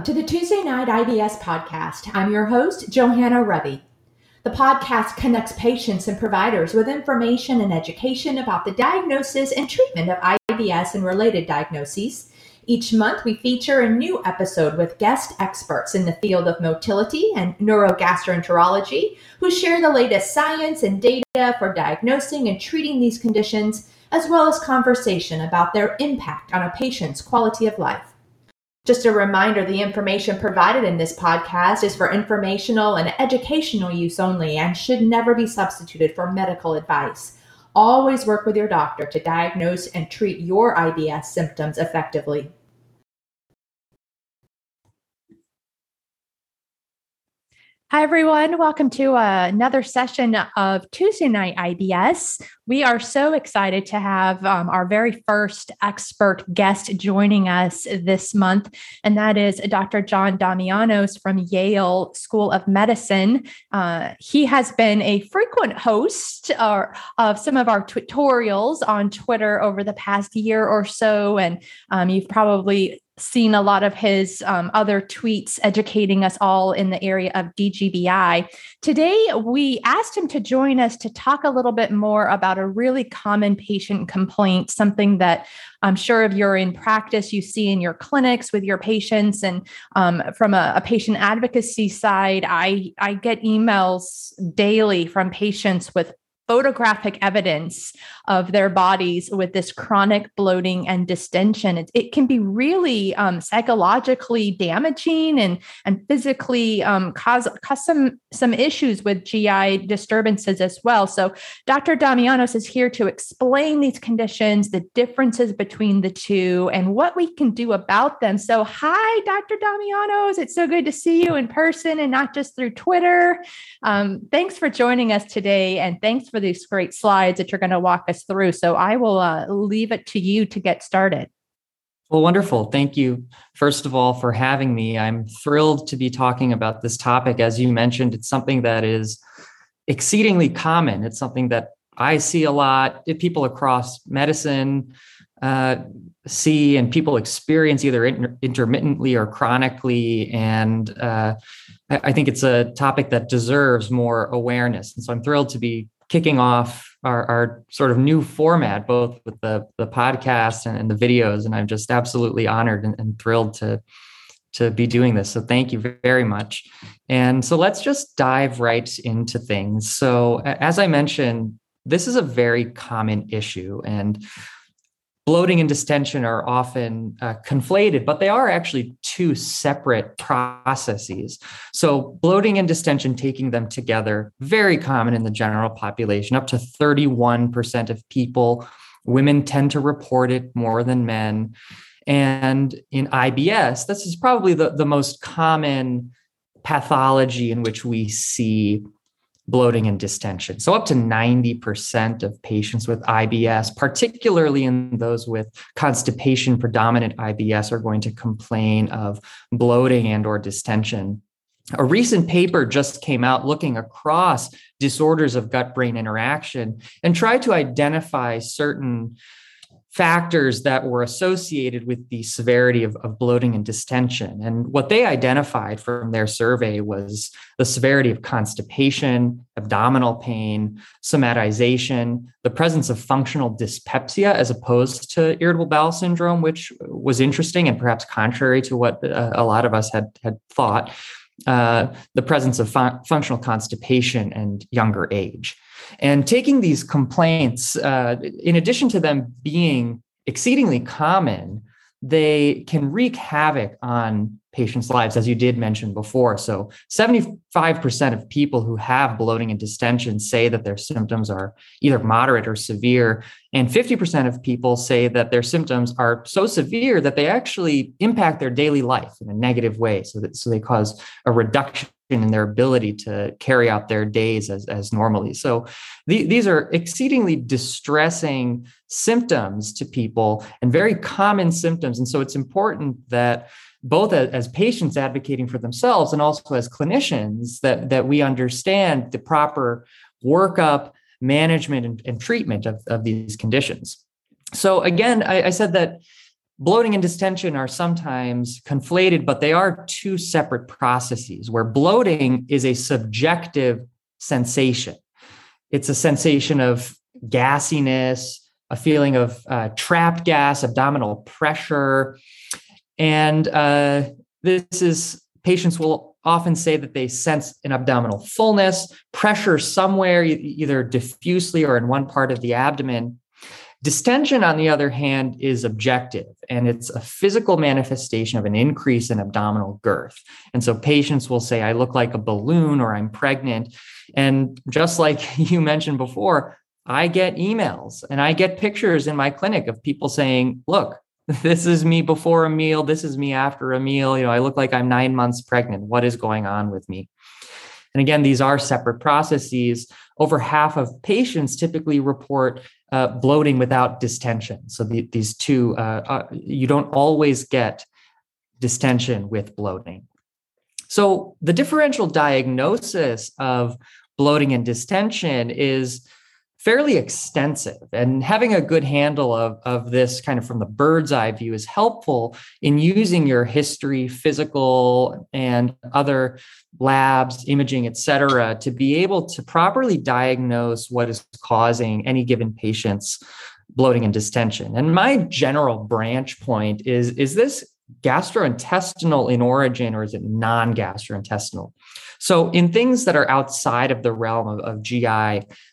Welcome to the Tuesday Night IBS podcast. I'm your host, Johanna Rubby. The podcast connects patients and providers with information and education about the diagnosis and treatment of IBS and related diagnoses. Each month, we feature a new episode with guest experts in the field of motility and neurogastroenterology who share the latest science and data for diagnosing and treating these conditions, as well as conversation about their impact on a patient's quality of life. Just a reminder the information provided in this podcast is for informational and educational use only and should never be substituted for medical advice. Always work with your doctor to diagnose and treat your IBS symptoms effectively. Hi, everyone. Welcome to uh, another session of Tuesday Night IBS. We are so excited to have um, our very first expert guest joining us this month, and that is Dr. John Damianos from Yale School of Medicine. Uh, he has been a frequent host uh, of some of our tutorials on Twitter over the past year or so, and um, you've probably seen a lot of his um, other tweets educating us all in the area of DGBI. Today, we asked him to join us to talk a little bit more about a really common patient complaint, something that I'm sure if you're in practice, you see in your clinics with your patients. And um, from a, a patient advocacy side, I, I get emails daily from patients with photographic evidence of their bodies with this chronic bloating and distension. It, it can be really um, psychologically damaging and, and physically um, cause, cause some, some issues with GI disturbances as well. So, Dr. Damianos is here to explain these conditions, the differences between the two, and what we can do about them. So, hi, Dr. Damianos. It's so good to see you in person and not just through Twitter. Um, thanks for joining us today, and thanks for these great slides that you're going to walk us through. So I will uh, leave it to you to get started. Well, wonderful. Thank you, first of all, for having me. I'm thrilled to be talking about this topic. As you mentioned, it's something that is exceedingly common. It's something that I see a lot. People across medicine uh, see and people experience either inter- intermittently or chronically. And uh, I-, I think it's a topic that deserves more awareness. And so I'm thrilled to be kicking off our, our sort of new format, both with the, the podcast and, and the videos. And I'm just absolutely honored and, and thrilled to, to be doing this. So thank you very much. And so let's just dive right into things. So as I mentioned, this is a very common issue. And bloating and distension are often uh, conflated, but they are actually two separate processes. So, bloating and distension, taking them together, very common in the general population. Up to 31% of people, women tend to report it more than men. And in IBS, this is probably the, the most common pathology in which we see bloating and distension. So, up to 90% of patients with IBS, particularly in those with constipation predominant IBS, are going to complain of bloating and or distension. A recent paper just came out looking across disorders of gut brain interaction and tried to identify certain factors that were associated with the severity of, of, bloating and distension. And what they identified from their survey was the severity of constipation, abdominal pain, somatization, the presence of functional dyspepsia as opposed to irritable bowel syndrome, which was interesting and perhaps contrary to what uh, a lot of us had, had thought. Uh, the presence of fun- functional constipation and younger age. And taking these complaints, uh, in addition to them being exceedingly common, they can wreak havoc on patients' lives, as you did mention before. So, 75% of people who have bloating and distension say that their symptoms are either moderate or severe. And 50% of people say that their symptoms are so severe that they actually impact their daily life in a negative way. So, that, so they cause a reduction in their ability to carry out their days as, as normally. So the, these are exceedingly distressing symptoms to people and very common symptoms. And so it's important that both as, as patients advocating for themselves and also as clinicians that, that we understand the proper workup, management, and, and treatment of, of these conditions. So again, I, I said that bloating and distension are sometimes conflated, but they are two separate processes where bloating is a subjective sensation. It's a sensation of gassiness, a feeling of uh, trapped gas, abdominal pressure. And uh, this is patients will often say that they sense an abdominal fullness, pressure somewhere, either diffusely or in one part of the abdomen. Distension, on the other hand, is objective and it's a physical manifestation of an increase in abdominal girth. And so patients will say, I look like a balloon or I'm pregnant. And just like you mentioned before, I get emails and I get pictures in my clinic of people saying, Look, this is me before a meal. This is me after a meal. You know, I look like I'm nine months pregnant. What is going on with me? And again, these are separate processes. Over half of patients typically report uh, bloating without distension. So the, these two, uh, uh, you don't always get distension with bloating. So the differential diagnosis of bloating and distension is fairly extensive. And having a good handle of, of this kind of from the bird's eye view is helpful in using your history physical and other labs imaging et cetera to be able to properly diagnose what is causing any given patient's bloating and distension. And my general branch point is is this gastrointestinal in origin or is it non-gastrointestinal? So in things that are outside of the realm of, of gi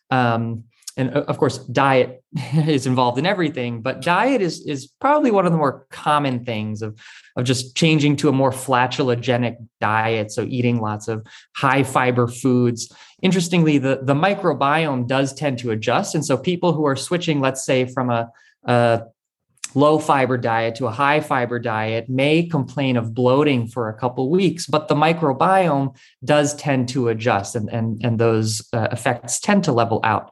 um, and of course diet is involved in everything but diet is is probably one of the more common things of of just changing to a more flatulogenic diet. So eating lots of high fiber foods. Interestingly the the microbiome does tend to adjust. And so people who are switching let's say from a, a low fiber diet to a high fiber diet may complain of bloating for a couple weeks but the microbiome does tend to adjust and and, and those uh, effects tend to level out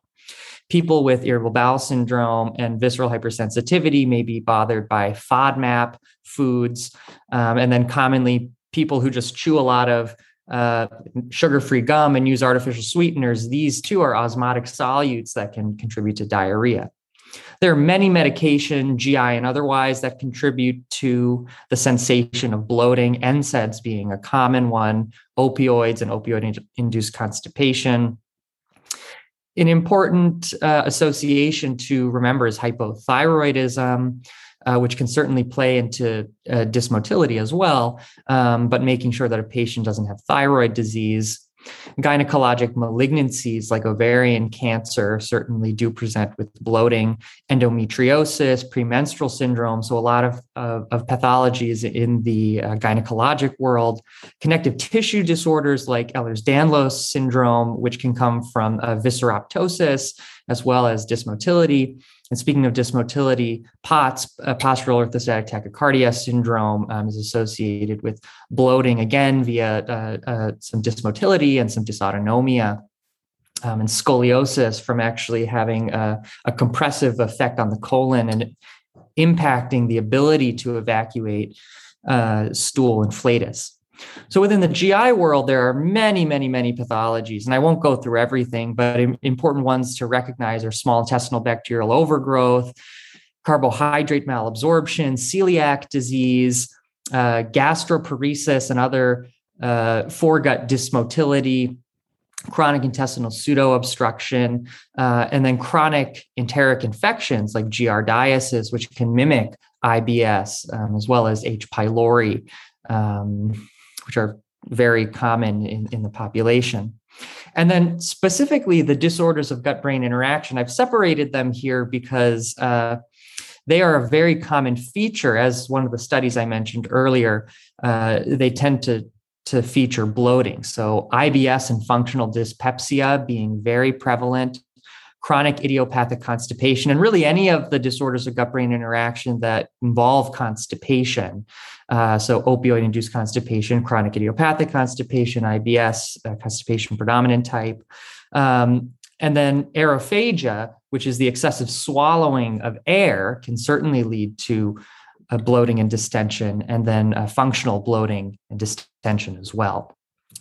people with irritable bowel syndrome and visceral hypersensitivity may be bothered by FODMAP foods. Um, and then commonly, people who just chew a lot of uh, sugar free gum and use artificial sweeteners, these too are osmotic solutes that can contribute to diarrhea. There are many medication, GI and otherwise, that contribute to the sensation of bloating, NSAIDs being a common one, opioids and opioid induced constipation. An important uh, association to remember is hypothyroidism, uh, which can certainly play into uh, dysmotility as well, um, but making sure that a patient doesn't have thyroid disease Gynecologic malignancies like ovarian cancer certainly do present with bloating, endometriosis, premenstrual syndrome. So, a lot of, of, of pathologies in the uh, gynecologic world, connective tissue disorders like Ehlers Danlos syndrome, which can come from uh, visceroptosis as well as dysmotility. And speaking of dysmotility, POTS, uh, postural orthostatic tachycardia syndrome, um, is associated with bloating again via uh, uh, some dysmotility and some dysautonomia. Um, and scoliosis from actually having a, a, compressive effect on the colon and impacting the ability to evacuate uh, stool and flatus. So within the GI world, there are many, many, many pathologies, and I won't go through everything, but important ones to recognize are small intestinal bacterial overgrowth, carbohydrate malabsorption, celiac disease, uh, gastroparesis, and other uh, foregut dysmotility, chronic intestinal pseudoobstruction, uh, and then chronic enteric infections like giardiasis, which can mimic IBS, um, as well as H. pylori. Um, which are very common in, in the population. And then specifically the disorders of gut brain interaction, I've separated them here because uh, they are a very common feature. As one of the studies I mentioned earlier, uh, they tend to, to feature bloating. So IBS and functional dyspepsia being very prevalent, chronic idiopathic constipation, and really any of the disorders of gut brain interaction that involve constipation. Uh, so, opioid induced constipation, chronic idiopathic constipation, IBS, uh, constipation predominant type. Um, and then aerophagia, which is the excessive swallowing of air, can certainly lead to bloating and distension, and then functional bloating and distension as well.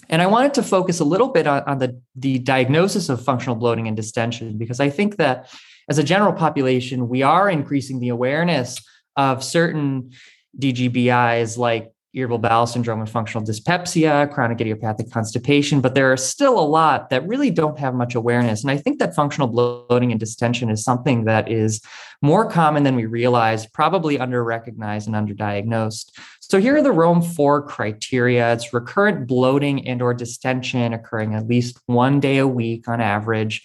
And I wanted to focus a little bit on, on, the, the diagnosis of functional bloating and distension because I think that as a general population, we are increasing the awareness of certain DGBIs like irritable bowel syndrome and functional dyspepsia, chronic idiopathic constipation, but there are still a lot that really don't have much awareness. And I think that functional bloating and distension is something that is more common than we realize, probably under recognized and underdiagnosed. So here are the Rome 4 criteria. It's recurrent bloating and or distension occurring at least one day a week on average.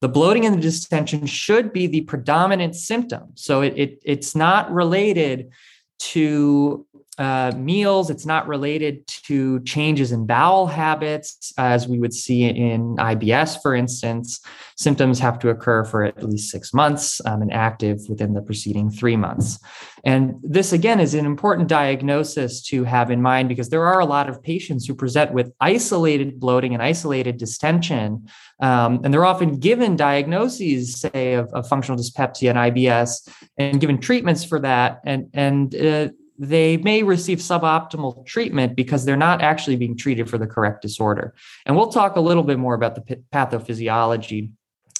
The bloating and the distension should be the predominant symptom. So it, it it's not related to uh, meals. It's not related to changes in bowel habits, as we would see in IBS, for instance. Symptoms have to occur for at least six months um, and active within the preceding three months. And this, again, is an important diagnosis to have in mind because there are a lot of patients who present with isolated bloating and isolated distension. Um, and they're often given diagnoses, say, of, of, functional dyspepsia and IBS, and given treatments for that. And, and uh, they may receive suboptimal treatment because they're not actually being treated for the correct disorder. And we'll talk a little bit more about the pathophysiology.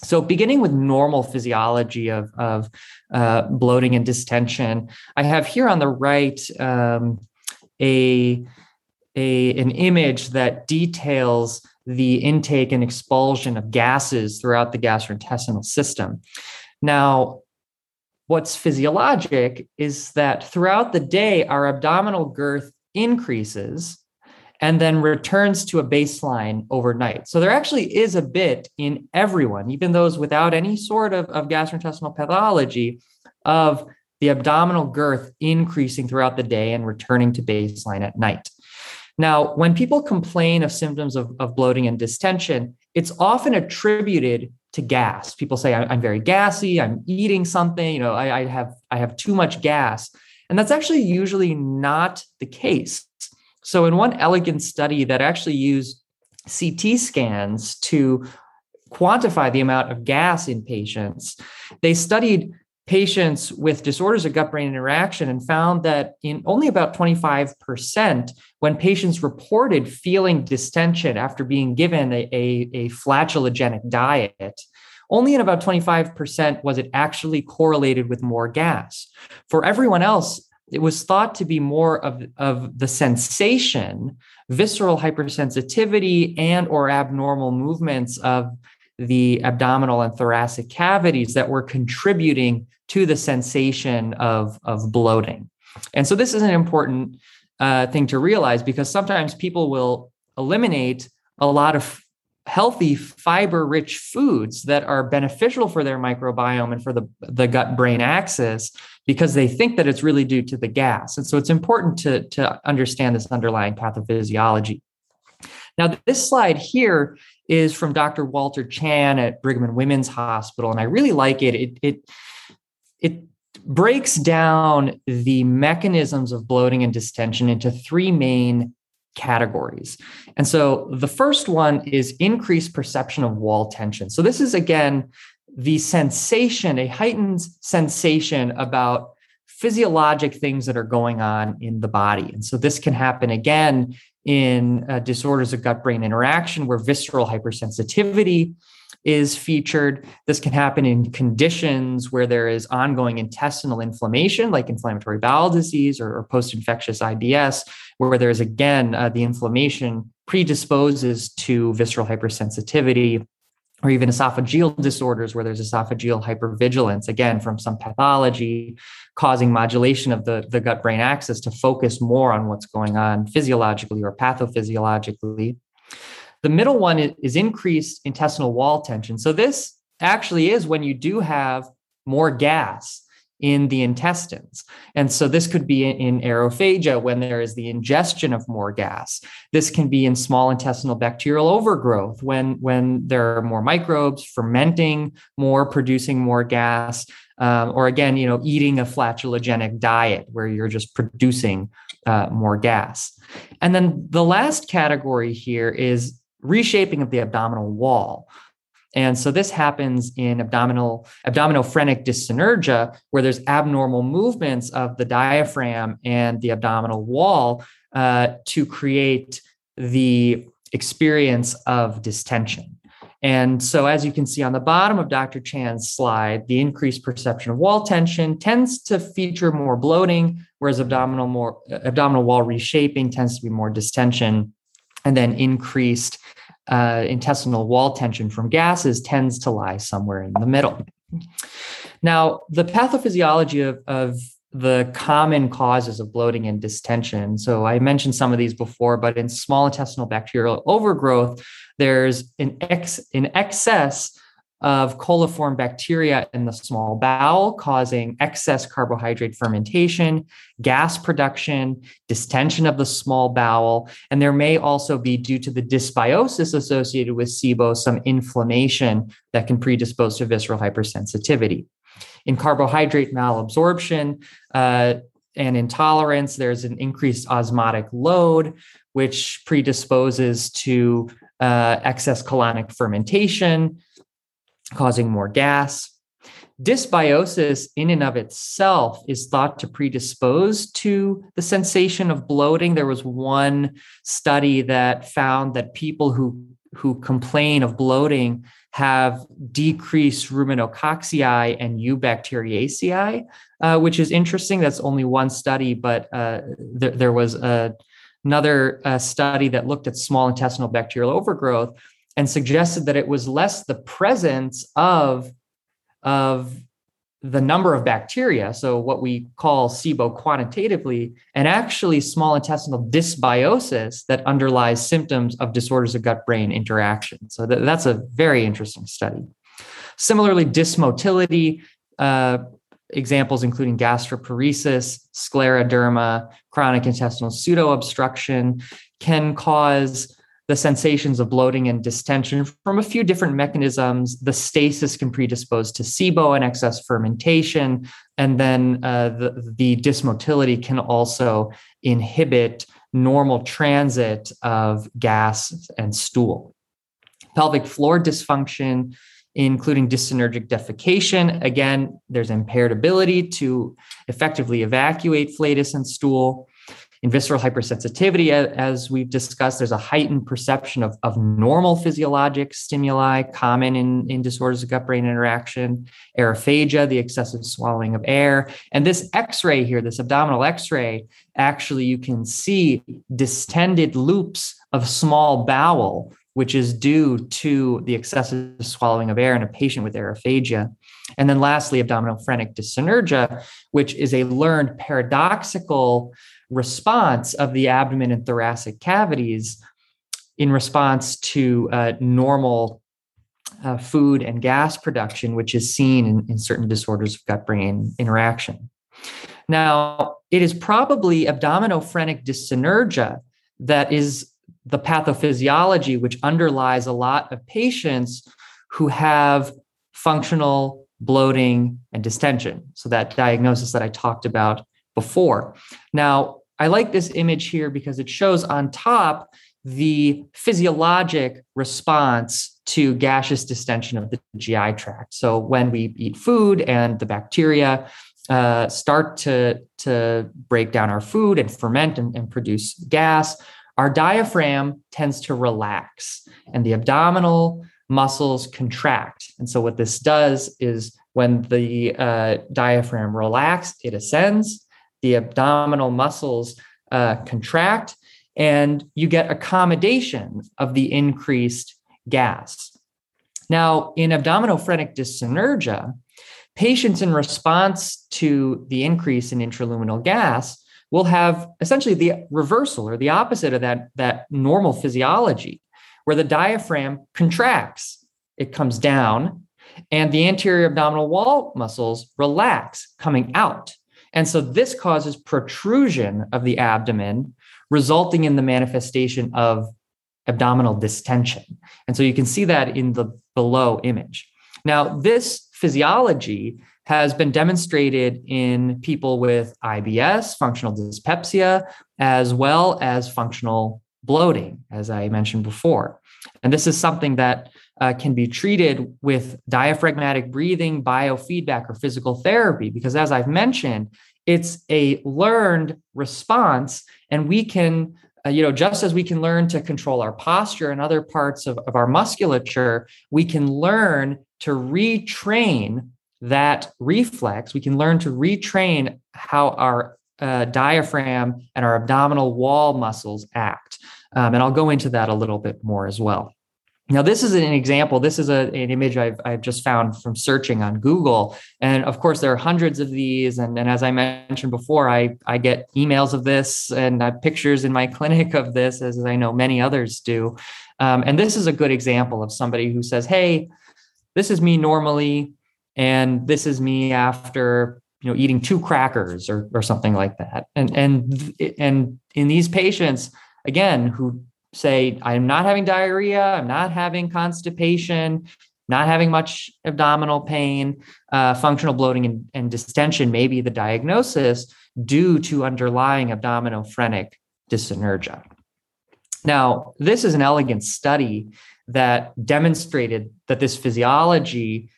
So, beginning with normal physiology of, of uh, bloating and distension, I have here on the right um, a, a, an image that details the intake and expulsion of gases throughout the gastrointestinal system. Now, what's physiologic is that throughout the day, our abdominal girth increases and then returns to a baseline overnight. So there actually is a bit in everyone, even those without any sort of, of gastrointestinal pathology, of the abdominal girth increasing throughout the day and returning to baseline at night. Now, when people complain of symptoms of, of bloating and distension, it's often attributed to gas. People say I'm very gassy. I'm eating something. You know, I, I have I have too much gas, and that's actually usually not the case. So, in one elegant study that actually used CT scans to quantify the amount of gas in patients, they studied patients with disorders of gut brain interaction and found that in only about 25% when patients reported feeling distension after being given a, a, a diet only in about 25% was it actually correlated with more gas. For everyone else it was thought to be more of, of the sensation visceral hypersensitivity and or abnormal movements of the abdominal and thoracic cavities that were contributing to the sensation of, of bloating. And so this is an important uh, thing to realize because sometimes people will eliminate a lot of healthy fiber rich foods that are beneficial for their microbiome and for the, the gut brain axis because they think that it's really due to the gas. And so it's important to, to understand this underlying pathophysiology. Now, this slide here is from Dr. Walter Chan at Brigham and Women's Hospital, and I really like it. It it it breaks down the mechanisms of bloating and distension into three main categories. And so the first one is increased perception of wall tension. So this is again the sensation, a heightened sensation about physiologic things that are going on in the body. And so this can happen again in uh, disorders of gut brain interaction where visceral hypersensitivity is featured. This can happen in conditions where there is ongoing intestinal inflammation, like inflammatory bowel disease or, or post infectious IBS, where there's again uh, the inflammation predisposes to visceral hypersensitivity or even esophageal disorders where there's esophageal hypervigilance, again, from some pathology causing modulation of the, the gut brain axis to focus more on what's going on physiologically or pathophysiologically. The middle one is increased intestinal wall tension. So, this actually is when you do have more gas in the intestines. And so this could be in, aerophagia when there is the ingestion of more gas. This can be in small intestinal bacterial overgrowth when, when there are more microbes fermenting more, producing more gas. Um, or again, you know, eating a flatulogenic diet where you're just producing uh, more gas. And then the last category here is reshaping of the abdominal wall. And so this happens in abdominal abdominophrenic dyssynergia, where there's abnormal movements of the diaphragm and the abdominal wall uh, to create the experience of distension. And so, as you can see on the bottom of Dr. Chan's slide, the increased perception of wall tension tends to feature more bloating, whereas abdominal, more, abdominal wall reshaping tends to be more distension. And then increased uh, intestinal wall tension from gases tends to lie somewhere in the middle. Now, the pathophysiology of, of the common causes of bloating and distension. So I mentioned some of these before, but in small intestinal bacterial overgrowth, there's an, ex, an excess of coliform bacteria in the small bowel, causing excess carbohydrate fermentation, gas production, distension of the small bowel. And there may also be, due to the dysbiosis associated with SIBO, some inflammation that can predispose to visceral hypersensitivity. In carbohydrate malabsorption, uh, and intolerance, there's an increased osmotic load, which predisposes to uh, excess colonic fermentation, causing more gas. Dysbiosis, in and of itself, is thought to predispose to the sensation of bloating. There was one study that found that people who, who complain of bloating have decreased ruminococci and eubacteriaceae, uh, which is interesting. That's only one study, but uh, there, there was a, another uh, study that looked at small intestinal bacterial overgrowth and suggested that it was less the presence of, of the number of bacteria, so what we call SIBO quantitatively, and actually small intestinal dysbiosis that underlies symptoms of disorders of gut brain interaction. So th- that's a very interesting study. Similarly, dysmotility, uh, examples including gastroparesis, scleroderma, chronic intestinal pseudo-obstruction, can cause the sensations of bloating and distension from a few different mechanisms. The stasis can predispose to SIBO and excess fermentation. And then uh, the, the dysmotility can also inhibit normal transit of gas and stool. Pelvic floor dysfunction, including dyssynergic defecation. Again, there's impaired ability to effectively evacuate flatus and stool in visceral hypersensitivity, as we've discussed, there's a heightened perception of, of normal physiologic stimuli common in, in disorders of gut brain interaction, aerophagia, the excessive swallowing of air. And this x ray here, this abdominal x ray, actually you can see distended loops of small bowel, which is due to the excessive swallowing of air in a patient with aerophagia. And then lastly, abdominophrenic dyssynergia, which is a learned paradoxical response of the abdomen and thoracic cavities in response to uh, normal uh, food and gas production, which is seen in, in certain disorders of gut brain interaction. Now, it is probably abdominophrenic dyssynergia that is the pathophysiology which underlies a lot of patients who have functional bloating and distension. So, that diagnosis that I talked about before. Now, I like this image here because it shows on top the physiologic response to gaseous distension of the GI tract. So when we eat food and the bacteria uh, start to, to break down our food and ferment and, and produce gas, our diaphragm tends to relax and the abdominal muscles contract. And so what this does is when the uh, diaphragm relaxes, it ascends the abdominal muscles uh, contract, and you get accommodation of the increased gas. Now, in abdominophrenic dyssynergia, patients in response to the increase in intraluminal gas will have essentially the reversal or the opposite of that, that normal physiology, where the diaphragm contracts, it comes down, and the anterior abdominal wall muscles relax, coming out. And so this causes protrusion of the abdomen, resulting in the manifestation of abdominal distension. And so you can see that in the below image. Now, this physiology has been demonstrated in people with IBS, functional dyspepsia, as well as functional bloating, as I mentioned before. And this is something that uh, can be treated with diaphragmatic breathing, biofeedback, or physical therapy. Because as I've mentioned, it's a learned response, and we can uh, you know, just as we can learn to control our posture and other parts of, of our musculature, we can learn to retrain that reflex. We can learn to retrain how our uh, diaphragm and our abdominal wall muscles act. Um, and I'll go into that a little bit more as well. Now, this is an example. This is a, an image I've, I've just found from searching on Google. And of course, there are hundreds of these. And, and as I mentioned before, I, I get emails of this and I pictures in my clinic of this, as I know many others do. Um, and this is a good example of somebody who says, Hey, this is me normally, and this is me after you know eating two crackers or, or something like that. And, and, and in these patients, again, who say, I'm not having diarrhea, I'm not having constipation, not having much abdominal pain, uh, functional bloating and, and distension may be the diagnosis due to underlying abdominophrenic dyssynergia. Now, this is an elegant study that demonstrated that this physiology,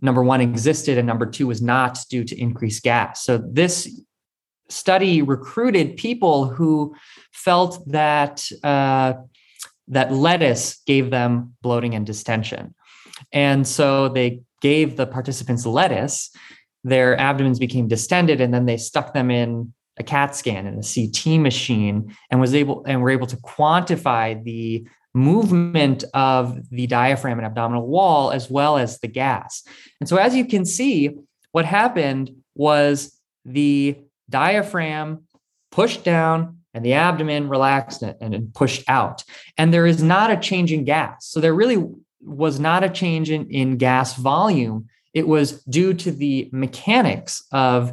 number one, existed, and number two, was not due to increased gas. So, this study recruited people who felt that uh, that lettuce gave them bloating and distension, and so they gave the participants lettuce. Their abdomens became distended, and then they stuck them in a CAT scan and a CT machine, and was able and were able to quantify the movement of the diaphragm and abdominal wall as well as the gas. And so, as you can see, what happened was the diaphragm pushed down and the abdomen relaxed and, pushed out. And there is not a change in gas. So there really was not a change in, in gas volume. It was due to the mechanics of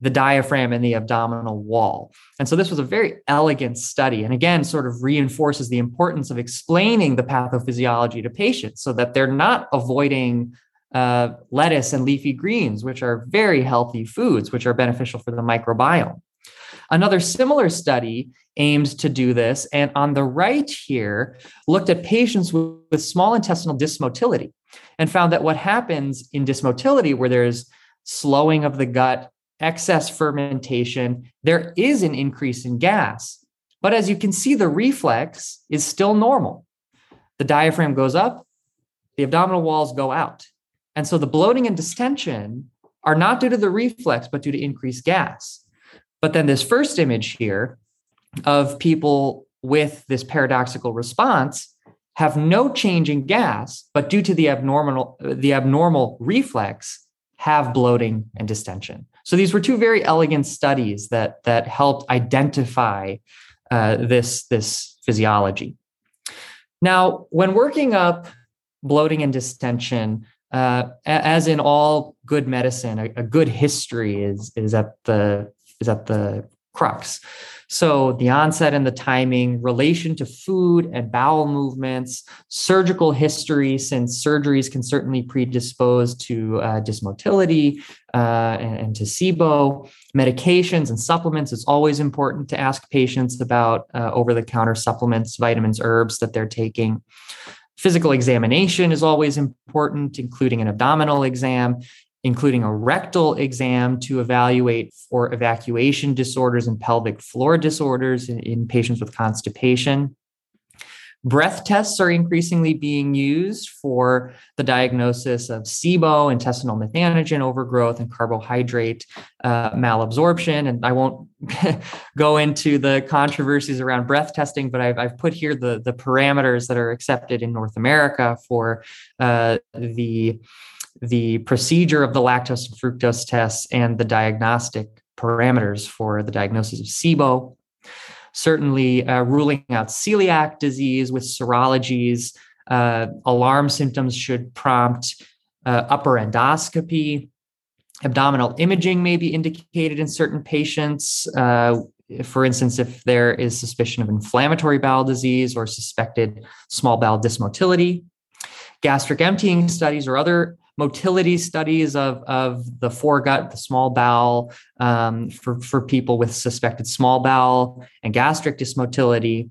the diaphragm and the abdominal wall. And so this was a very elegant study. And again, sort of reinforces the importance of explaining the pathophysiology to patients so that they're not avoiding uh, lettuce and leafy greens, which are very healthy foods, which are beneficial for the microbiome. Another similar study aimed to do this, and on the right here, looked at patients with, with small intestinal dysmotility and found that what happens in dysmotility, where there's slowing of the gut, excess fermentation, there is an increase in gas. But as you can see, the reflex is still normal. The diaphragm goes up, the abdominal walls go out. And so the bloating and distension are not due to the reflex, but due to increased gas. But then this first image here of people with this paradoxical response have no change in gas, but due to the abnormal, the abnormal reflex, have bloating and distension. So these were two very elegant studies that, that helped identify uh, this, this physiology. Now, when working up bloating and distension, uh, as in all good medicine, a, a, good history is is at the is at the crux. So the onset and the timing, relation to food and bowel movements, surgical history, since surgeries can certainly predispose to uh, dysmotility uh, and, and, to SIBO. Medications and supplements, it's always important to ask patients about uh, over the counter supplements, vitamins, herbs that they're taking. Physical examination is always important, including an abdominal exam, including a rectal exam to evaluate for evacuation disorders and pelvic floor disorders in, in patients with constipation. Breath tests are increasingly being used for the diagnosis of SIBO, intestinal methanogen overgrowth, and carbohydrate uh, malabsorption. And I won't go into the controversies around breath testing, but I've, I've, put here the, the parameters that are accepted in North America for uh, the, the procedure of the lactose and fructose tests and the diagnostic parameters for the diagnosis of SIBO certainly uh, ruling out celiac disease with serologies. Uh, alarm symptoms should prompt uh, upper endoscopy. Abdominal imaging may be indicated in certain patients. Uh, for instance, if there is suspicion of inflammatory bowel disease or suspected small bowel dysmotility. Gastric emptying studies or other motility studies of, of the foregut, the small bowel, um, for, for people with suspected small bowel and gastric dysmotility.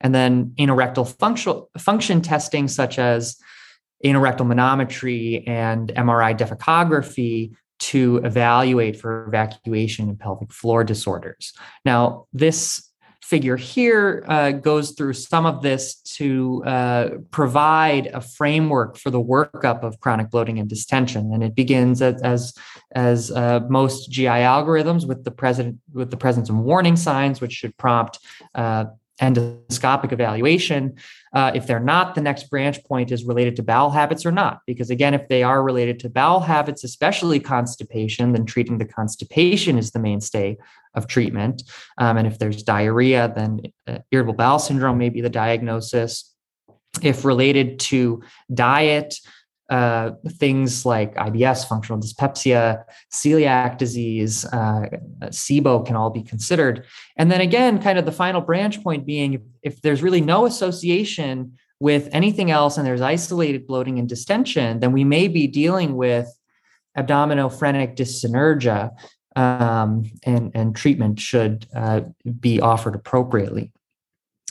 And then anorectal function, function testing, such as anorectal manometry and MRI defecography, to evaluate for evacuation and pelvic floor disorders. Now, this figure here uh, goes through some of this to uh, provide a framework for the workup of chronic bloating and distension, and it begins as as, uh, most GI algorithms with the present with the presence of warning signs, which should prompt uh, endoscopic evaluation. Uh, if they're not, the next branch point is related to bowel habits or not. Because again, if they are related to bowel habits, especially constipation, then treating the constipation is the mainstay of treatment. Um, and if there's diarrhea, then uh, irritable bowel syndrome may be the diagnosis. If related to diet, uh, things like IBS, functional dyspepsia, celiac disease, uh, SIBO can all be considered. And then again, kind of the final branch point being if there's really no association with anything else and there's isolated bloating and distension, then we may be dealing with abdominophrenic dyssynergia, um, and, and treatment should uh, be offered appropriately.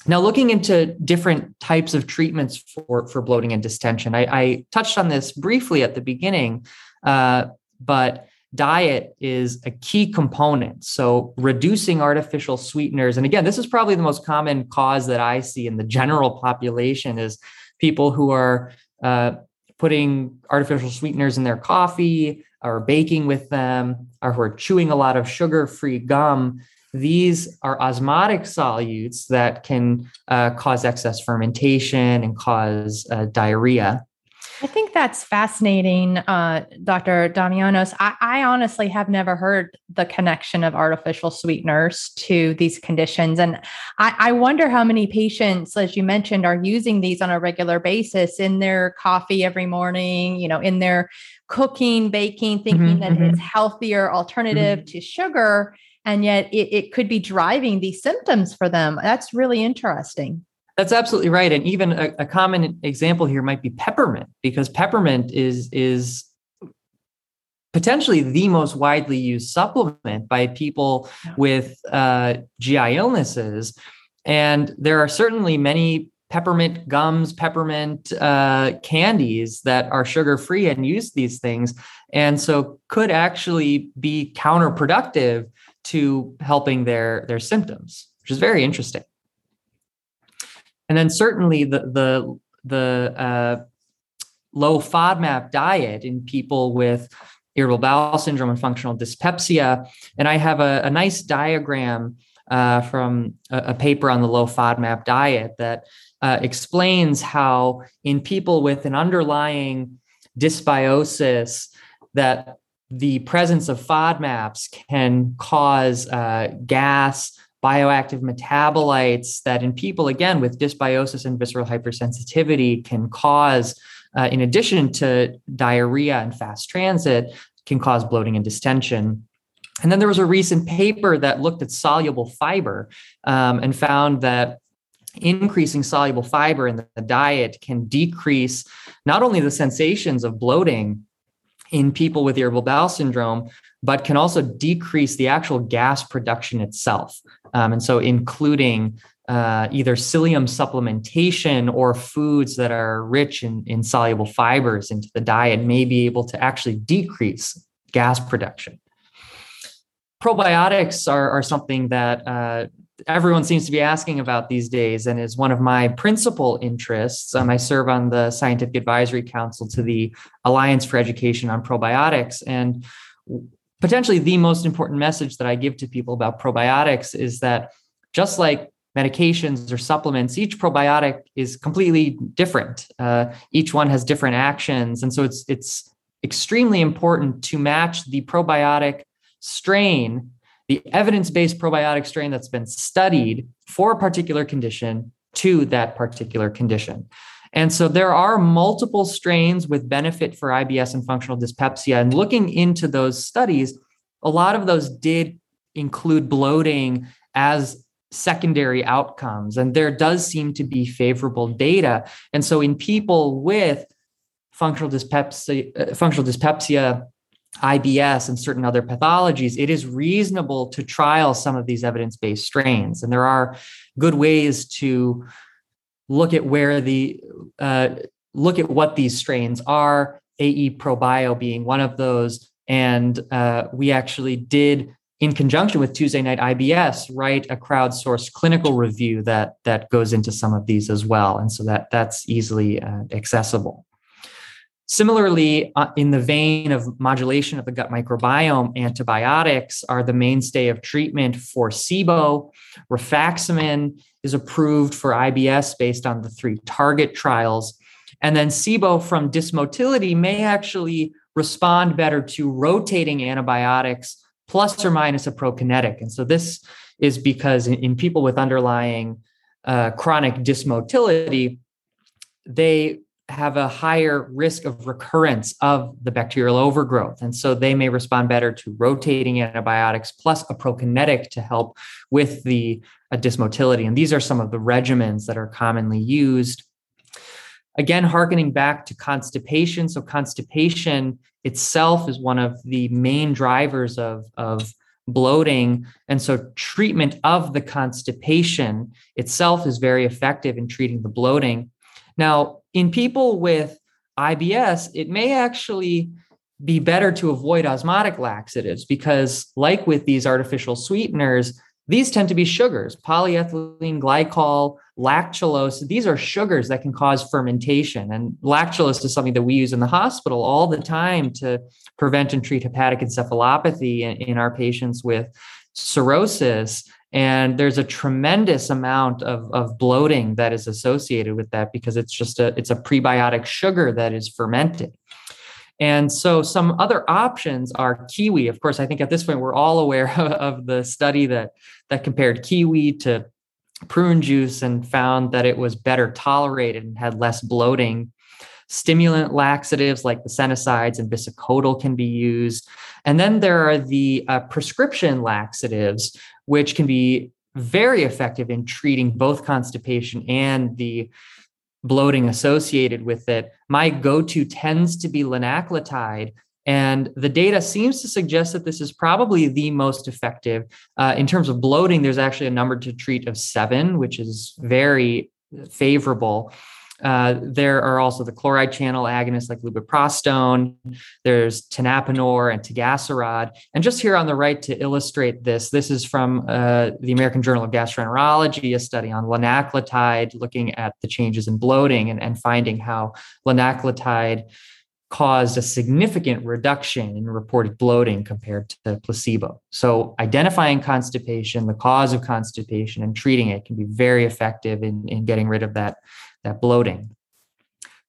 Now, looking into different types of treatments for, for bloating and distension, I, I touched on this briefly at the beginning, uh, but diet is a key component. So, reducing artificial sweeteners, and again, this is probably the most common cause that I see in the general population is people who are uh, putting artificial sweeteners in their coffee or baking with them or who are chewing a lot of sugar-free gum these are osmotic solutes that can uh, cause excess fermentation and cause uh, diarrhea. I think that's fascinating, uh, Dr. Damianos. I, I, honestly have never heard the connection of artificial sweeteners to these conditions. And I, I, wonder how many patients, as you mentioned, are using these on a regular basis in their coffee every morning, you know, in their cooking, baking, thinking mm-hmm, that mm-hmm. it's healthier alternative mm-hmm. to sugar and yet it, it could be driving these symptoms for them. That's really interesting. That's absolutely right. And even a, a, common example here might be peppermint, because peppermint is is potentially the most widely used supplement by people with uh, GI illnesses. And there are certainly many peppermint gums, peppermint uh, candies that are sugar free and use these things. And so could actually be counterproductive to helping their their symptoms, which is very interesting. And then certainly the the the uh, low FODMAP diet in people with irritable bowel syndrome and functional dyspepsia. And I have a, a nice diagram uh, from a, a, paper on the low FODMAP diet that uh, explains how in people with an underlying dysbiosis that the presence of FODMAPs can cause uh, gas, bioactive metabolites that in people, again, with dysbiosis and visceral hypersensitivity can cause, uh, in addition to diarrhea and fast transit, can cause bloating and distension. And then there was a recent paper that looked at soluble fiber um, and found that increasing soluble fiber in the diet can decrease not only the sensations of bloating, in people with irritable bowel syndrome, but can also decrease the actual gas production itself. Um, and so, including uh, either psyllium supplementation or foods that are rich in, in soluble fibers into the diet may be able to actually decrease gas production. Probiotics are, are something that uh, everyone seems to be asking about these days and is one of my principal interests. Um, I serve on the scientific advisory council to the Alliance for Education on Probiotics. And potentially the most important message that I give to people about probiotics is that just like medications or supplements, each probiotic is completely different. Uh, each one has different actions. And so it's, it's extremely important to match the probiotic strain the evidence based probiotic strain that's been studied for a particular condition to that particular condition. And so there are multiple strains with benefit for IBS and functional dyspepsia. And looking into those studies, a lot of those did include bloating as secondary outcomes. And there does seem to be favorable data. And so in people with functional dyspepsia, uh, functional dyspepsia IBS and certain other pathologies, it is reasonable to trial some of these evidence based strains. And there are good ways to look at where the, uh, look at what these strains are, AE Probio being one of those. And uh, we actually did in conjunction with Tuesday Night IBS, write a crowdsourced clinical review that that goes into some of these as well, and so that that's easily uh, accessible. Similarly, uh, in the vein of modulation of the gut microbiome, antibiotics are the mainstay of treatment for SIBO. Rifaximin is approved for IBS based on the three target trials. And then SIBO from dysmotility may actually respond better to rotating antibiotics plus or minus a prokinetic. And so this is because in, in people with underlying uh, chronic dysmotility, they have a higher risk of recurrence of the bacterial overgrowth. And so they may respond better to rotating antibiotics plus a prokinetic to help with the uh, dysmotility. And these are some of the regimens that are commonly used. Again, harkening back to constipation. So, constipation itself is one of the main drivers of, of bloating. And so, treatment of the constipation itself is very effective in treating the bloating. Now, in people with IBS, it may actually be better to avoid osmotic laxatives because, like with these artificial sweeteners, these tend to be sugars, polyethylene glycol, lactulose. These are sugars that can cause fermentation. And lactulose is something that we use in the hospital all the time to prevent and treat hepatic encephalopathy in, our patients with cirrhosis. And there's a tremendous amount of, of bloating that is associated with that because it's just a it's a prebiotic sugar that is fermented. And so some other options are kiwi. Of course, I think at this point we're all aware of the study that that compared kiwi to prune juice and found that it was better tolerated and had less bloating. Stimulant laxatives like the Sennosides and bisacodyl can be used. And then there are the uh, prescription laxatives, which can be very effective in treating both constipation and the bloating associated with it. My go to tends to be linaclotide. And the data seems to suggest that this is probably the most effective. Uh, in terms of bloating, there's actually a number to treat of seven, which is very favorable. Uh, there are also the chloride channel agonists like lubiprostone. There's tenapanor and tegaserod. And just here on the right to illustrate this, this is from uh, the American Journal of Gastroenterology, a study on linaclotide looking at the changes in bloating and, and finding how linaclotide caused a significant reduction in reported bloating compared to placebo. So, identifying constipation, the cause of constipation, and treating it can be very effective in, in getting rid of that that bloating.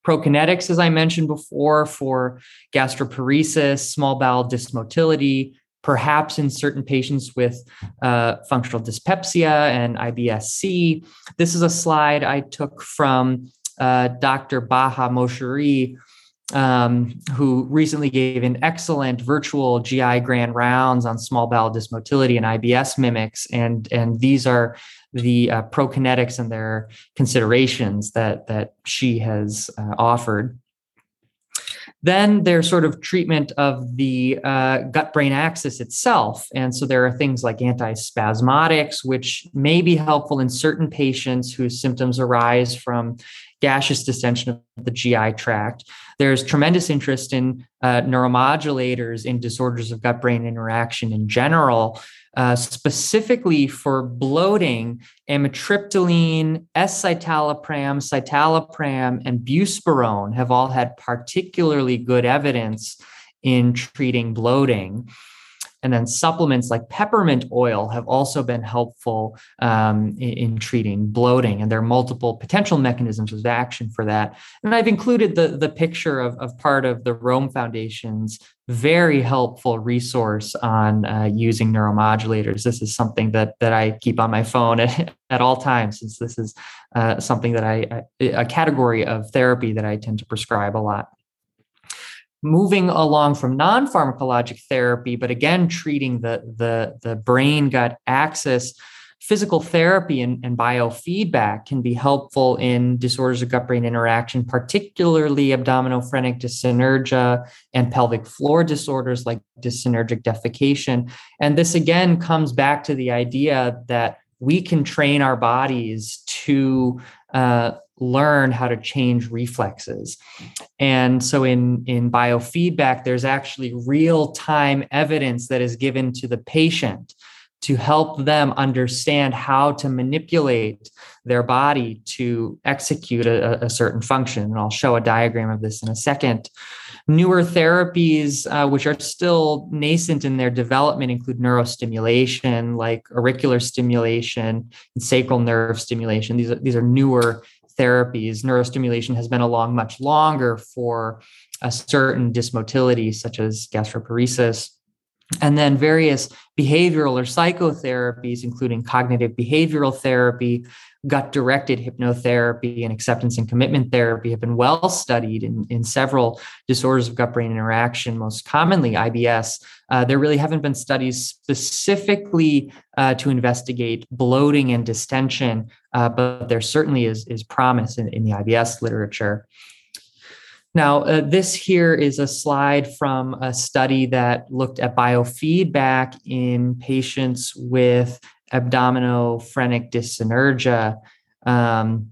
Prokinetics, as I mentioned before, for gastroparesis, small bowel dysmotility, perhaps in certain patients with uh, functional dyspepsia and IBS-C. This is a slide I took from uh, Dr. Baha Moshiree, um, who recently gave an excellent virtual GI grand rounds on small bowel dysmotility and IBS mimics. And, and these are the uh, prokinetics and their considerations that that she has uh, offered. Then there's sort of treatment of the uh, gut brain axis itself. And so there are things like antispasmodics, which may be helpful in certain patients whose symptoms arise from gaseous distension of the GI tract. There's tremendous interest in uh, neuromodulators in disorders of gut brain interaction in general. Uh, specifically for bloating, amitriptyline, escitalopram, citalopram, and buspirone have all had particularly good evidence in treating bloating. And then supplements like peppermint oil have also been helpful um, in, in, treating bloating. And there are multiple potential mechanisms of action for that. And I've included the, the picture of, of part of the Rome Foundation's very helpful resource on uh, using neuromodulators. This is something that that I keep on my phone at, at all times, since this is uh, something that I, a category of therapy that I tend to prescribe a lot moving along from non-pharmacologic therapy, but again treating the the, the brain gut axis, physical therapy and, and biofeedback can be helpful in disorders of gut brain interaction, particularly abdominophrenic dyssynergia and pelvic floor disorders like dyssynergic defecation. And this again comes back to the idea that we can train our bodies to uh, learn how to change reflexes. And so in, in biofeedback, there's actually real time evidence that is given to the patient to help them understand how to manipulate their body to execute a, a, certain function. And I'll show a diagram of this in a second. Newer therapies, uh, which are still nascent in their development, include neurostimulation, like auricular stimulation and sacral nerve stimulation. These are, these are newer therapies. Neurostimulation has been along much longer for a certain dysmotility, such as gastroparesis. And then various behavioral or psychotherapies, including cognitive behavioral therapy, gut directed hypnotherapy, and acceptance and commitment therapy, have been well studied in, in several disorders of gut brain interaction, most commonly IBS. Uh, there really haven't been studies specifically uh, to investigate bloating and distension, uh, but there certainly is, is promise in, in the IBS literature. Now, uh, this here is a slide from a study that looked at biofeedback in patients with abdominophrenic dyssynergia. Um,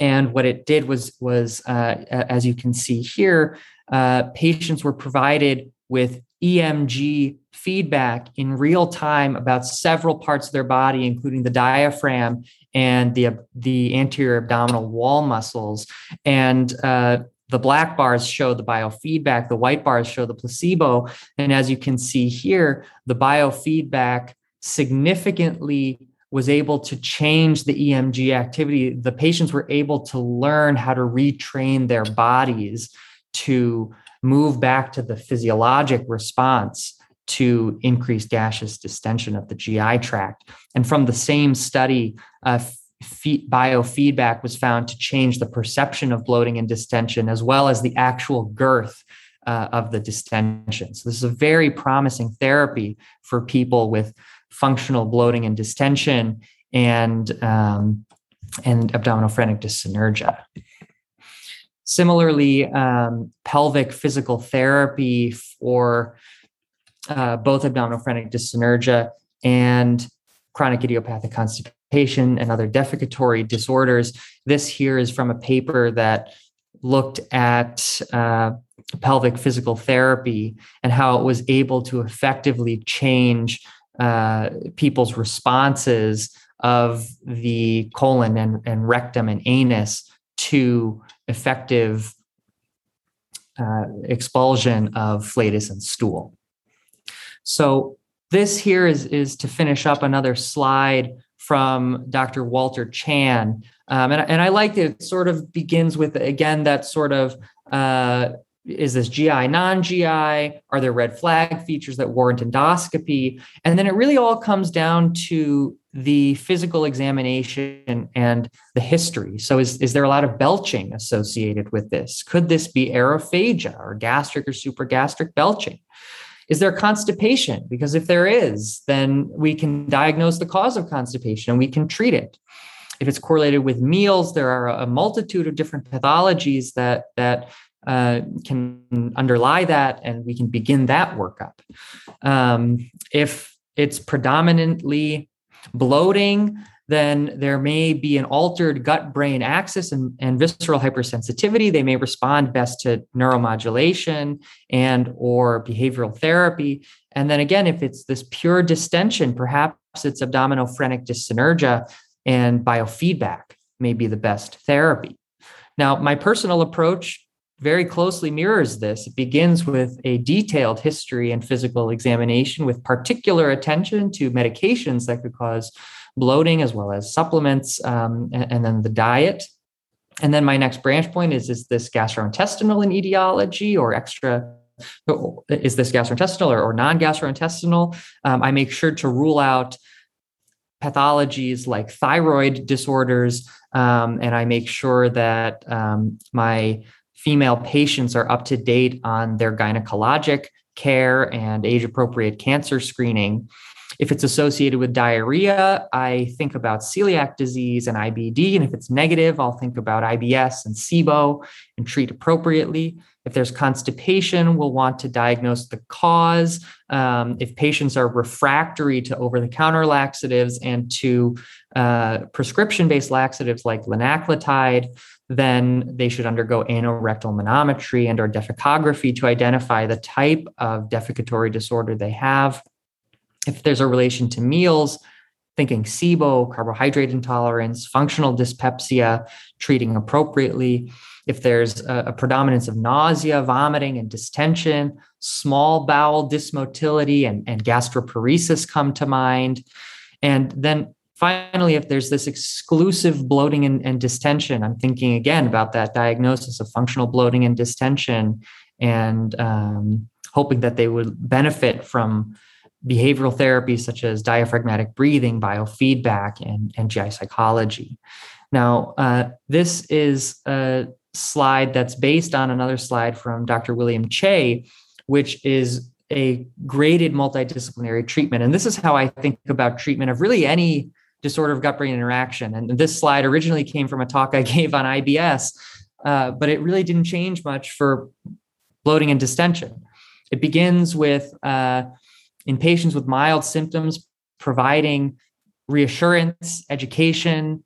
and what it did was, was uh, as you can see here, uh, patients were provided with EMG feedback in real time about several parts of their body, including the diaphragm and the, the anterior abdominal wall muscles. And uh, the black bars show the biofeedback, the white bars show the placebo. And as you can see here, the biofeedback significantly was able to change the EMG activity. The patients were able to learn how to retrain their bodies to move back to the physiologic response to increased gaseous distension of the GI tract. And from the same study, uh, biofeedback was found to change the perception of bloating and distension as well as the actual girth uh, of the distension. So, this is a very promising therapy for people with functional bloating and distension and, um, and abdominophrenic dyssynergia. Similarly, um, pelvic physical therapy for uh, both abdominophrenic dyssynergia and chronic idiopathic constipation constipation and other defecatory disorders. This here is from a paper that looked at uh, pelvic physical therapy and how it was able to effectively change uh, people's responses of the colon and, and rectum and anus to effective uh, expulsion of flatus and stool. So this here is, is to finish up another slide from Dr. Walter Chan. Um, and, and I like it. it sort of begins with, again, that sort of uh, is this GI, non GI? Are there red flag features that warrant endoscopy? And then it really all comes down to the physical examination and the history. So, is, is there a lot of belching associated with this? Could this be aerophagia or gastric or supragastric belching? Is there constipation? Because if there is, then we can diagnose the cause of constipation and we can treat it. If it's correlated with meals, there are a multitude of different pathologies that that uh, can underlie that, and we can begin that workup. Um, if it's predominantly bloating, then there may be an altered gut brain axis and, and visceral hypersensitivity. They may respond best to neuromodulation and or behavioral therapy. And then again if it's this pure distension perhaps it's abdominophrenic dyssynergia and biofeedback may be the best therapy. Now my personal approach very closely mirrors this. It begins with a detailed history and physical examination with particular attention to medications that could cause bloating as well as supplements, um, and, and, then the diet. And then my next branch point is is this gastrointestinal in etiology or extra? Is this gastrointestinal or, or non gastrointestinal? Um, I make sure to rule out pathologies like thyroid disorders, um, and I make sure that um, my female patients are up to date on their gynecologic care and age appropriate cancer screening. If it's associated with diarrhea, I think about celiac disease and IBD. And if it's negative, I'll think about IBS and SIBO and treat appropriately. If there's constipation, we'll want to diagnose the cause. Um, if patients are refractory to over the counter laxatives and to uh, prescription based laxatives like linaclotide, then they should undergo anorectal manometry and or defecography to identify the type of defecatory disorder they have. If there's a relation to meals, thinking SIBO, carbohydrate intolerance, functional dyspepsia, treating appropriately. If there's a, a, predominance of nausea, vomiting, and distension, small bowel dysmotility and, and gastroparesis come to mind. And then finally, if there's this exclusive bloating and, and, distension, I'm thinking again about that diagnosis of functional bloating and distension and um, hoping that they would benefit from behavioral therapies such as diaphragmatic breathing, biofeedback, and, and GI psychology. Now, uh, this is a slide that's based on another slide from Dr. William Chey, which is a graded multidisciplinary treatment. And this is how I think about treatment of really any disorder of gut brain interaction. And this slide originally came from a talk I gave on IBS, uh, but it really didn't change much for bloating and distension. It begins with uh, in patients with mild symptoms, providing reassurance, education,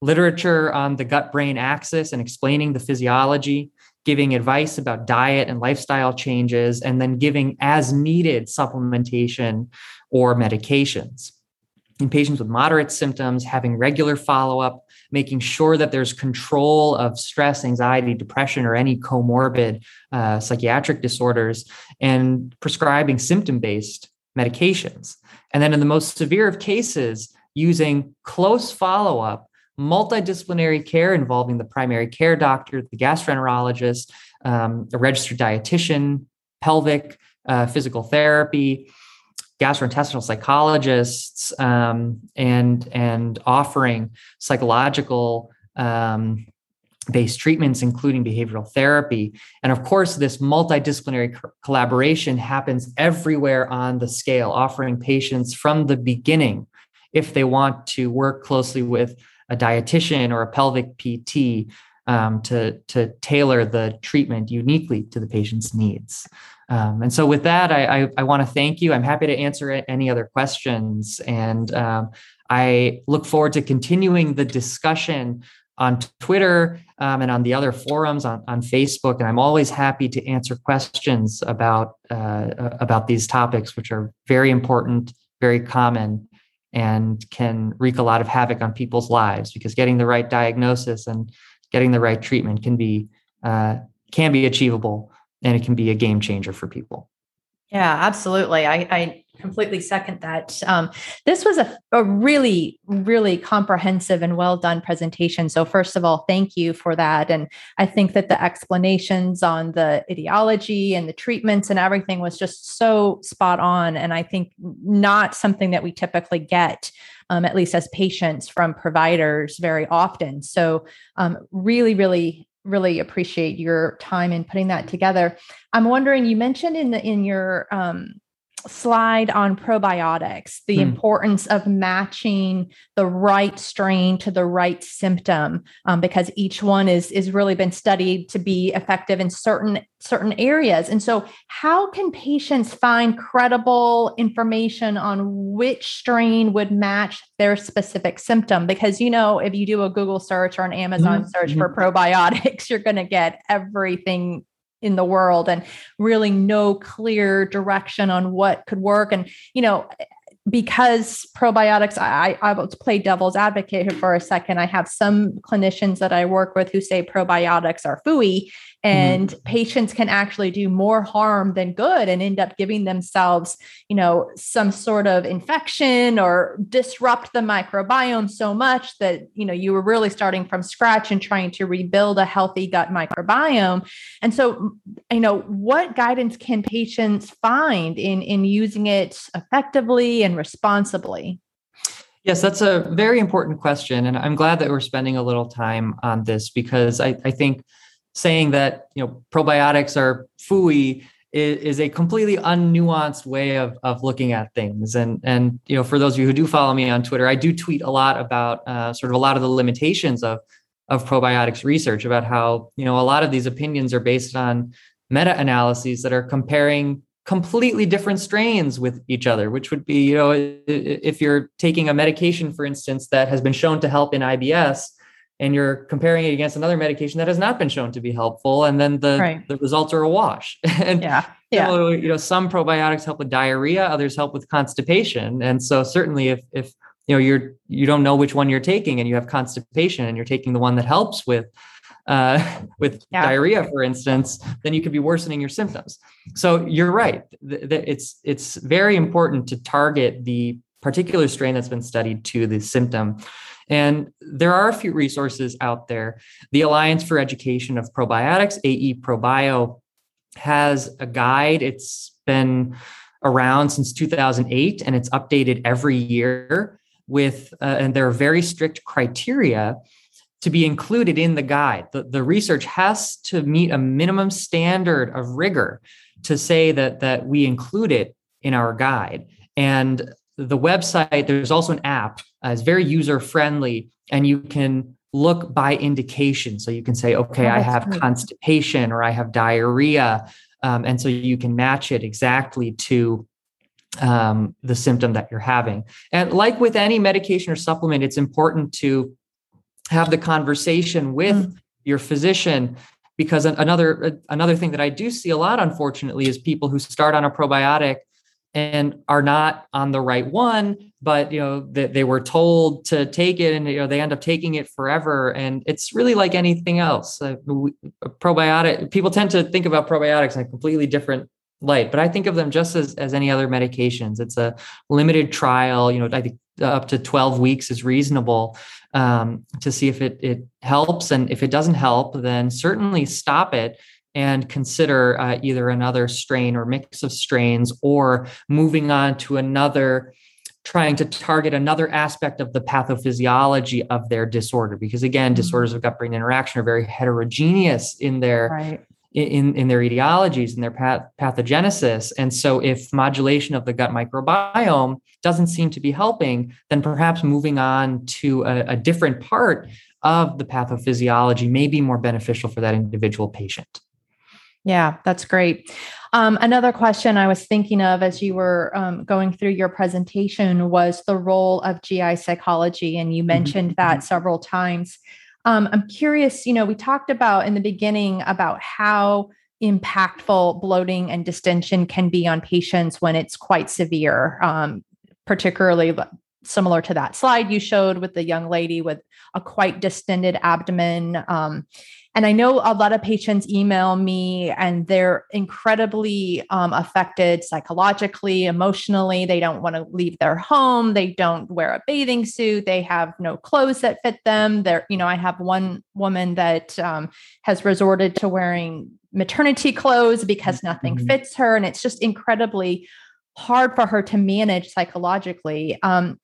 literature on the gut brain axis and explaining the physiology, giving advice about diet and lifestyle changes, and then giving as needed supplementation or medications. In patients with moderate symptoms, having regular follow up, making sure that there's control of stress, anxiety, depression, or any comorbid uh, psychiatric disorders, and prescribing symptom based medications. And then in the most severe of cases, using close follow up, multidisciplinary care involving the primary care doctor, the gastroenterologist, um, a registered dietitian, pelvic uh, physical therapy, gastrointestinal psychologists um, and and offering psychological um, based treatments including behavioral therapy. And of course this multidisciplinary co- collaboration happens everywhere on the scale offering patients from the beginning if they want to work closely with a dietitian or a pelvic pt um, to, to tailor the treatment uniquely to the patient's needs um, and so, with that, I, I, I want to thank you. I'm happy to answer any other questions. And um, I look forward to continuing the discussion on Twitter um, and on the other forums on, on Facebook. And I'm always happy to answer questions about, uh, about these topics, which are very important, very common, and can wreak a lot of havoc on people's lives because getting the right diagnosis and getting the right treatment can be uh, can be achievable and it can be a game changer for people. Yeah, absolutely. I, I completely second that. Um, this was a, a really, really comprehensive and well done presentation. So, first of all, thank you for that. And I think that the explanations on the etiology and the treatments and everything was just so spot on. And I think not something that we typically get. Um, at least as patients from providers very often. So, um, really, really really appreciate your time in putting that together. I'm wondering, you mentioned in the in your um, slide on probiotics the mm. importance of matching the right strain to the right symptom um, because each one is is really been studied to be effective in certain certain areas and so how can patients find credible information on which strain would match their specific symptom because you know if you do a google search or an amazon mm-hmm. search for mm-hmm. probiotics you're going to get everything in the world and really no clear direction on what could work. And you know because probiotics I, I will play devil's advocate for a second i have some clinicians that i work with who say probiotics are fooey Mm-hmm. and mm-hmm. patients can actually do more harm than good and end up giving themselves you know some sort of infection or disrupt the microbiome so much that you know you were really starting from scratch and trying to rebuild a healthy gut microbiome and so you know what guidance can patients find in in using it effectively and responsibly Yes, that's a very important question. And I'm glad that we're spending a little time on this because I, I think saying that you know probiotics are fooey is, is a completely unnuanced way of, of looking at things. And, and, you know, for those of you who do follow me on Twitter, I do tweet a lot about uh, sort of a lot of the limitations of, of probiotics research about how, you know, a lot of these opinions are based on meta-analyses that are comparing completely different strains with each other, which would be, you know, if you're taking a medication, for instance, that has been shown to help in IBS, and you're comparing it against another medication that has not been shown to be helpful and then the, right. the results are a wash and yeah. yeah. so, you know some probiotics help with diarrhea others help with constipation. And so certainly if if you know you're you don't know which one you're taking and you have constipation and you're taking the one that helps with uh, with yeah. diarrhea for instance then you could be worsening your symptoms so you're right it's it's very important to target the particular strain that's been studied to the symptom and there are a few resources out there. The Alliance for Education of Probiotics, AE ProBio, has a guide. It's been around since 2008 and it's updated every year with, uh, and there are very strict criteria to be included in the guide. The, the research has to meet a minimum standard of rigor to say that, that we include it in our guide. And the website, there's also an app. Uh, it's very user friendly, and you can look by indication. So you can say, okay, oh, I have constipation or I have diarrhea. Um, and so you can match it exactly to um, the symptom that you're having. And like with any medication or supplement, it's important to have the conversation with mm. your physician because another another thing that I do see a lot, unfortunately, is people who start on a probiotic and are not on the right one but you know they, they were told to take it and you know they end up taking it forever. And it's really like anything else. Uh, probiotic people tend to think about probiotics in a completely different light but i think of them just as, as any other medications. It's a limited trial you know i think up to 12 weeks is reasonable um, to see if it, it helps and if it doesn't help then certainly stop it and consider uh, either another strain or mix of strains or moving on to another trying to target another aspect of the pathophysiology of their disorder because again mm-hmm. disorders of gut brain interaction are very heterogeneous in their right. In, in their etiologies and their path, pathogenesis and so if modulation of the gut microbiome doesn't seem to be helping then perhaps moving on to a, a different part of the pathophysiology may be more beneficial for that individual patient yeah, that's great. Um, another question I was thinking of as you were um, going through your presentation was the role of GI psychology, and you mm-hmm, mentioned mm-hmm. that several times. Um, I'm curious, you know, we talked about in the beginning about how impactful bloating and distension can be on patients when it's quite severe, um, particularly similar to that slide you showed with the young lady with a quite distended abdomen. Um, and I know a lot of patients email me and they're incredibly um, affected psychologically, emotionally. They don't want to leave their home. They don't wear a bathing suit. They have no clothes that fit them. There, you know, I have one woman that um, has resorted to wearing maternity clothes because nothing mm-hmm. fits her. And it's just incredibly hard for her to manage psychologically. Um,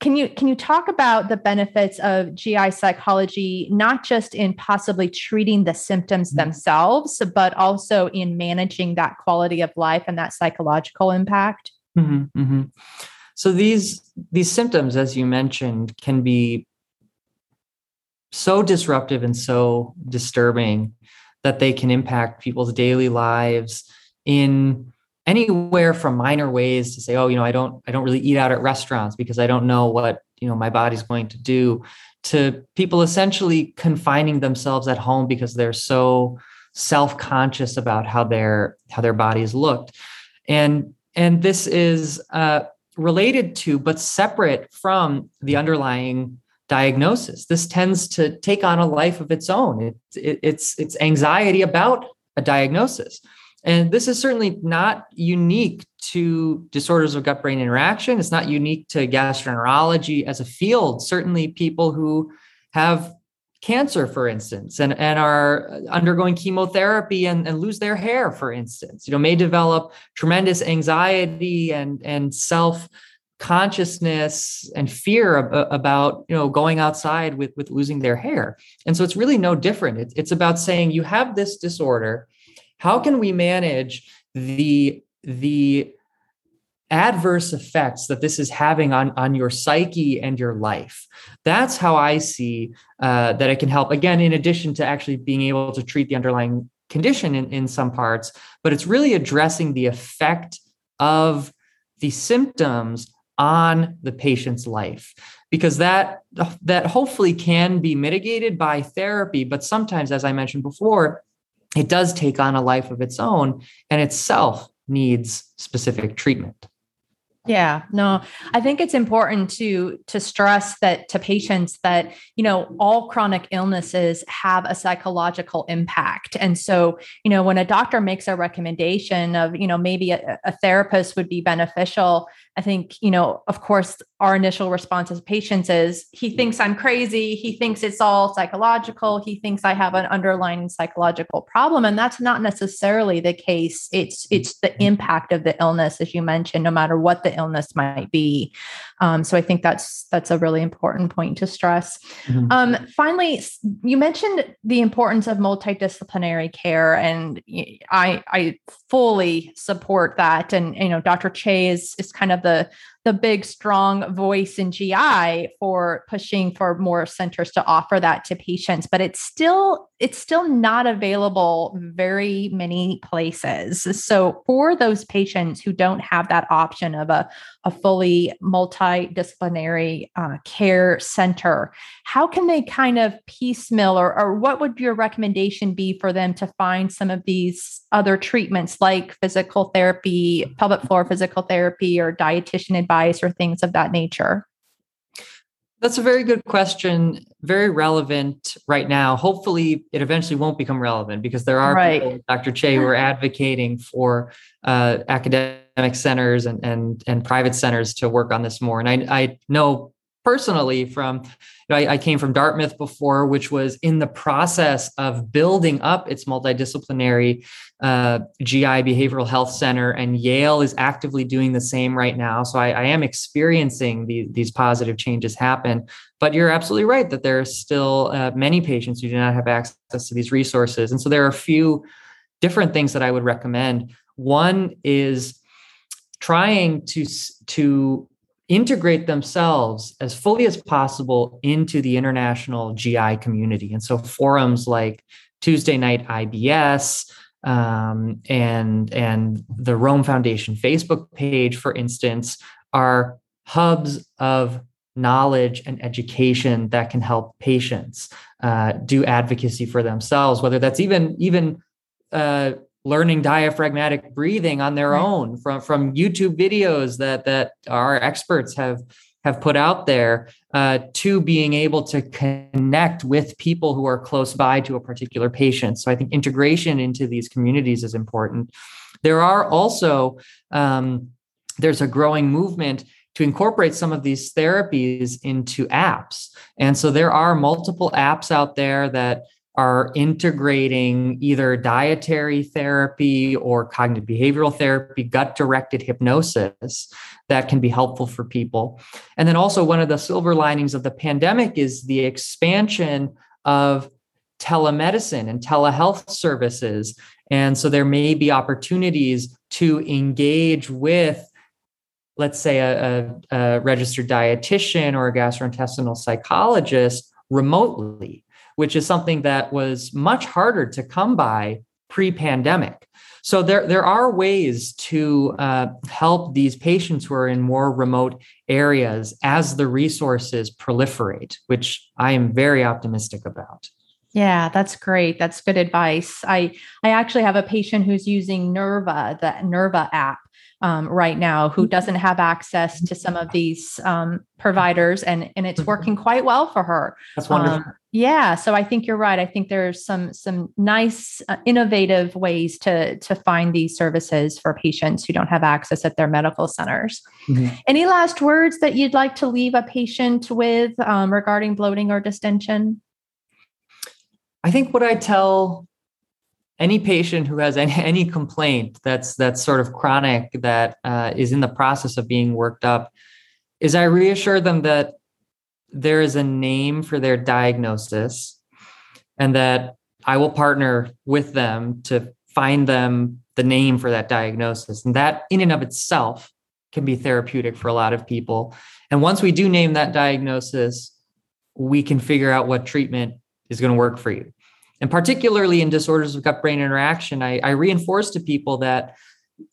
can you can you talk about the benefits of GI psychology, not just in possibly treating the symptoms mm-hmm. themselves, but also in managing that quality of life and that psychological impact? Mm-hmm, mm-hmm. So these these symptoms, as you mentioned, can be so disruptive and so disturbing that they can impact people's daily lives in anywhere from minor ways to say oh you know i don't i don't really eat out at restaurants because i don't know what you know my body's going to do to people essentially confining themselves at home because they're so self-conscious about how their how their bodies looked. And and this is uh, related to but separate from the underlying diagnosis. This tends to take on a life of its own. It, it, it's it's anxiety about a diagnosis and this is certainly not unique to disorders of gut brain interaction. It's not unique to gastroenterology as a field. Certainly, people who have cancer, for instance, and, and are undergoing chemotherapy and, and lose their hair, for instance, you know, may develop tremendous anxiety and, and self consciousness and fear ab- uh, about you know going outside with with losing their hair and so it's really no different it's, it's about saying you have this disorder how can we manage the the adverse effects that this is having on, on your psyche and your life. That's how I see uh, that it can help. Again, in addition to actually being able to treat the underlying condition in, in some parts, but it's really addressing the effect of the symptoms on the patient's life because that that hopefully can be mitigated by therapy but sometimes as i mentioned before it does take on a life of its own and itself needs specific treatment. Yeah, no, I think it's important to to stress that to patients that you know all chronic illnesses have a psychological impact, and so you know when a doctor makes a recommendation of you know maybe a, a therapist would be beneficial, I think, you know, of course, our initial response as patients is he thinks I'm crazy. He thinks it's all psychological. He thinks I have an underlying psychological problem. And that's not necessarily the case. It's it's the impact of the illness, as you mentioned, no matter what the illness might be. Um, so I think that's that's a really important point to stress. Mm-hmm. Um, finally, you mentioned the importance of multidisciplinary care, and I I fully support that. And you know, Dr. Chey is is kind of the the big strong voice in GI for pushing for more centers to offer that to patients but it's still it's still not available very many places. So for those patients who don't have that option of a, a fully multidisciplinary uh, care center how can they kind of piecemeal or, or what would your recommendation be for them to find some of these other treatments like physical therapy pelvic floor physical therapy or dietitian advice advice or things of that nature? That's a very good question. Very relevant right now. Hopefully, it eventually won't become relevant because there are right. people, Dr. Chey, who are advocating for uh, academic centers and, and and private centers to work on this more. And I, I know personally from you know, I, I, came from dartmouth before which was in the process of building up its multidisciplinary uh, gi behavioral health center and yale is actively doing the same right now. So i, I am experiencing the, these positive changes happen. But you're absolutely right that there are still uh, many patients who do not have access to these resources. And so there are a few different things that i would recommend. One is trying to to integrate themselves as fully as possible into the international GI community. And so forums like Tuesday Night IBS um, and and the Rome Foundation Facebook page, for instance, are hubs of knowledge and education that can help patients uh, do advocacy for themselves, whether that's even even uh, learning diaphragmatic breathing on their right. own from from YouTube videos that that our experts have have put out there uh, to being able to connect with people who are close by to a particular patient. So I think integration into these communities is important. There are also um, there's a growing movement to incorporate some of these therapies into apps. And so there are multiple apps out there that are integrating either dietary therapy or cognitive behavioral therapy, gut directed hypnosis that can be helpful for people. And then also, one of the silver linings of the pandemic is the expansion of telemedicine and telehealth services. And so, there may be opportunities to engage with let's say a, a, a registered dietitian or a gastrointestinal psychologist remotely which is something that was much harder to come by pre-pandemic. So there, there are ways to uh, help these patients who are in more remote areas as the resources proliferate, which I am very optimistic about. Yeah, that's great. That's good advice. I I actually have a patient who's using Nerva, the Nerva app, um, right now who mm-hmm. doesn't have access to some of these um, providers and and it's mm-hmm. working quite well for her that's wonderful um, yeah so i think you're right. I think there's some some nice uh, innovative ways to to find these services for patients who don't have access at their medical centers. Mm-hmm. any last words that you'd like to leave a patient with um, regarding bloating or distension? I think what i tell any patient who has any, any complaint that's that's sort of chronic that uh, is in the process of being worked up is i reassure them that there is a name for their diagnosis and that i will partner with them to find them the name for that diagnosis. And that, in and of itself, can be therapeutic for a lot of people. And once we do name that diagnosis, we can figure out what treatment is going to work for you. And particularly in disorders of gut brain interaction, I, I reinforce to people that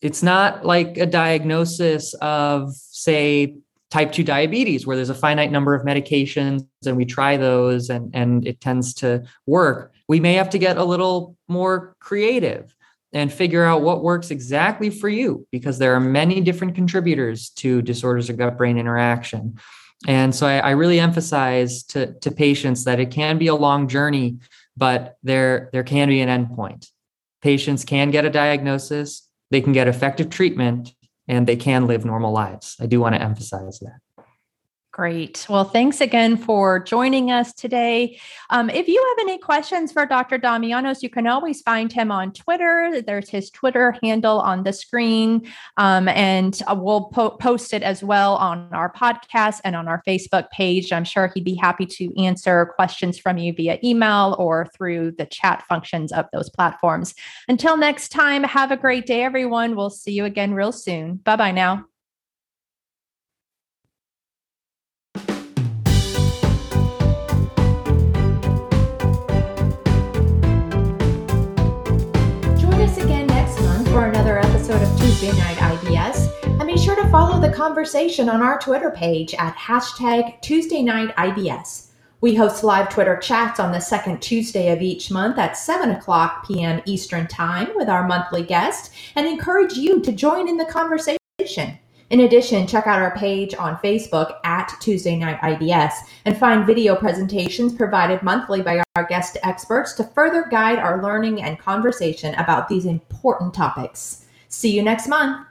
it's not like a diagnosis of, say, type 2 diabetes where there's a finite number of medications and we try those and, and it tends to work. We may have to get a little more creative and figure out what works exactly for you because there are many different contributors to disorders of gut brain interaction. And so I, I, really emphasize to, to patients that it can be a long journey but there there can be an endpoint. Patients can get a diagnosis. They can get effective treatment and they can live normal lives. I do want to emphasize that. Great. Well, thanks again for joining us today. Um, if you have any questions for Dr. Damianos, you can always find him on Twitter. There's his Twitter handle on the screen, um, and uh, we'll po- post it as well on our podcast and on our Facebook page. I'm sure he'd be happy to answer questions from you via email or through the chat functions of those platforms. Until next time, have a great day, everyone. We'll see you again real soon. Bye bye now. Night IBS, and be sure to follow the conversation on our Twitter page at hashtag Tuesday Night IBS. We host live Twitter chats on the second Tuesday of each month at 7 o'clock p.m. Eastern Time with our monthly guest and encourage you to join in the conversation. In addition, check out our page on Facebook at Tuesday Night IBS and find video presentations provided monthly by our guest experts to further guide our learning and conversation about these important topics. See you next month.